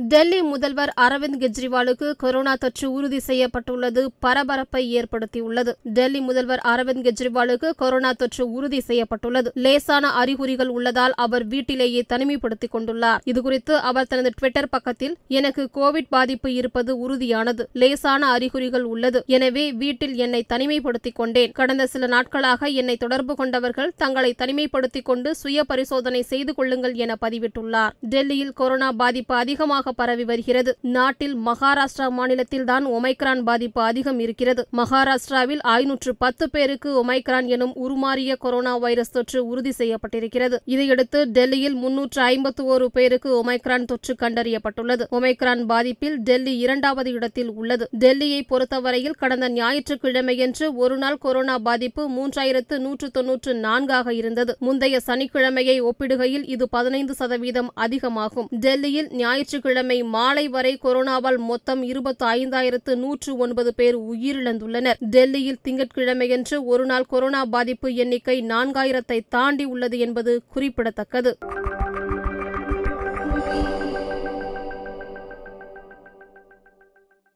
டெல்லி முதல்வர் அரவிந்த் கெஜ்ரிவாலுக்கு கொரோனா தொற்று உறுதி செய்யப்பட்டுள்ளது பரபரப்பை ஏற்படுத்தியுள்ளது. டெல்லி முதல்வர் அரவிந்த் கெஜ்ரிவாலுக்கு கொரோனா தொற்று உறுதி செய்யப்பட்டுள்ளது. லேசான அறிகுறிகள் உள்ளதால் அவர் வீட்டிலேயே தனிமைப்படுத்திக் கொண்டுள்ளார். இதுகுறித்து அவர் தனது ட்விட்டர் பக்கத்தில் எனக்கு கோவிட் பாதிப்பு இருப்பது உறுதியானது லேசான அறிகுறிகள் உள்ளது. எனவே வீட்டில் என்னை தனிமைப்படுத்திக் கொண்டேன். கடந்த சில நாட்களாக என்னை தொடர்பு கொண்டவர்கள் தங்களை தனிமைப்படுத்திக் கொண்டு சுய பரிசோதனை செய்து கொள்ளுங்கள் என பதிவிட்டுள்ளார். டெல்லியில் கொரோனா பாதிப்பு அதிகமாக பரவி வருகிறது. நாட்டில் மகாராஷ்டிரா மாநிலத்தில்தான் ஒமைக்ரான் பாதிப்பு அதிகம் இருக்கிறது. மகாராஷ்டிராவில் ஐநூற்று பத்து பேருக்கு ஒமைக்ரான் எனும் உருமாறிய கொரோனா வைரஸ் தொற்று உறுதி செய்யப்பட்டிருக்கிறது. இதையடுத்து டெல்லியில் முன்னூற்று ஐம்பத்து ஒரு பேருக்கு ஒமைக்ரான் தொற்று கண்டறியப்பட்டுள்ளது. ஒமைக்ரான் பாதிப்பில் டெல்லி இரண்டாவது இடத்தில் உள்ளது. டெல்லியை பொறுத்தவரையில் கடந்த ஞாயிற்றுக்கிழமையன்று ஒருநாள் கொரோனா பாதிப்பு மூன்றாயிரத்து நூற்று தொன்னூற்று நான்காக இருந்தது. முந்தைய சனிக்கிழமையை ஒப்பிடுகையில் இது பதினைந்து சதவீதம் அதிகமாகும். டெல்லியில் ஞாயிற்றுக்கிழமை மாலை வரை கொரோனாவால் மொத்தம் இருபத்தி ஐந்தாயிரத்து நூற்று ஒன்பது பேர் உயிரிழந்துள்ளனர். டெல்லியில் திங்கட்கிழமையன்று ஒருநாள் கொரோனா பாதிப்பு எண்ணிக்கை நான்காயிரத்தை தாண்டி உள்ளது என்பது குறிப்பிடத்தக்கது.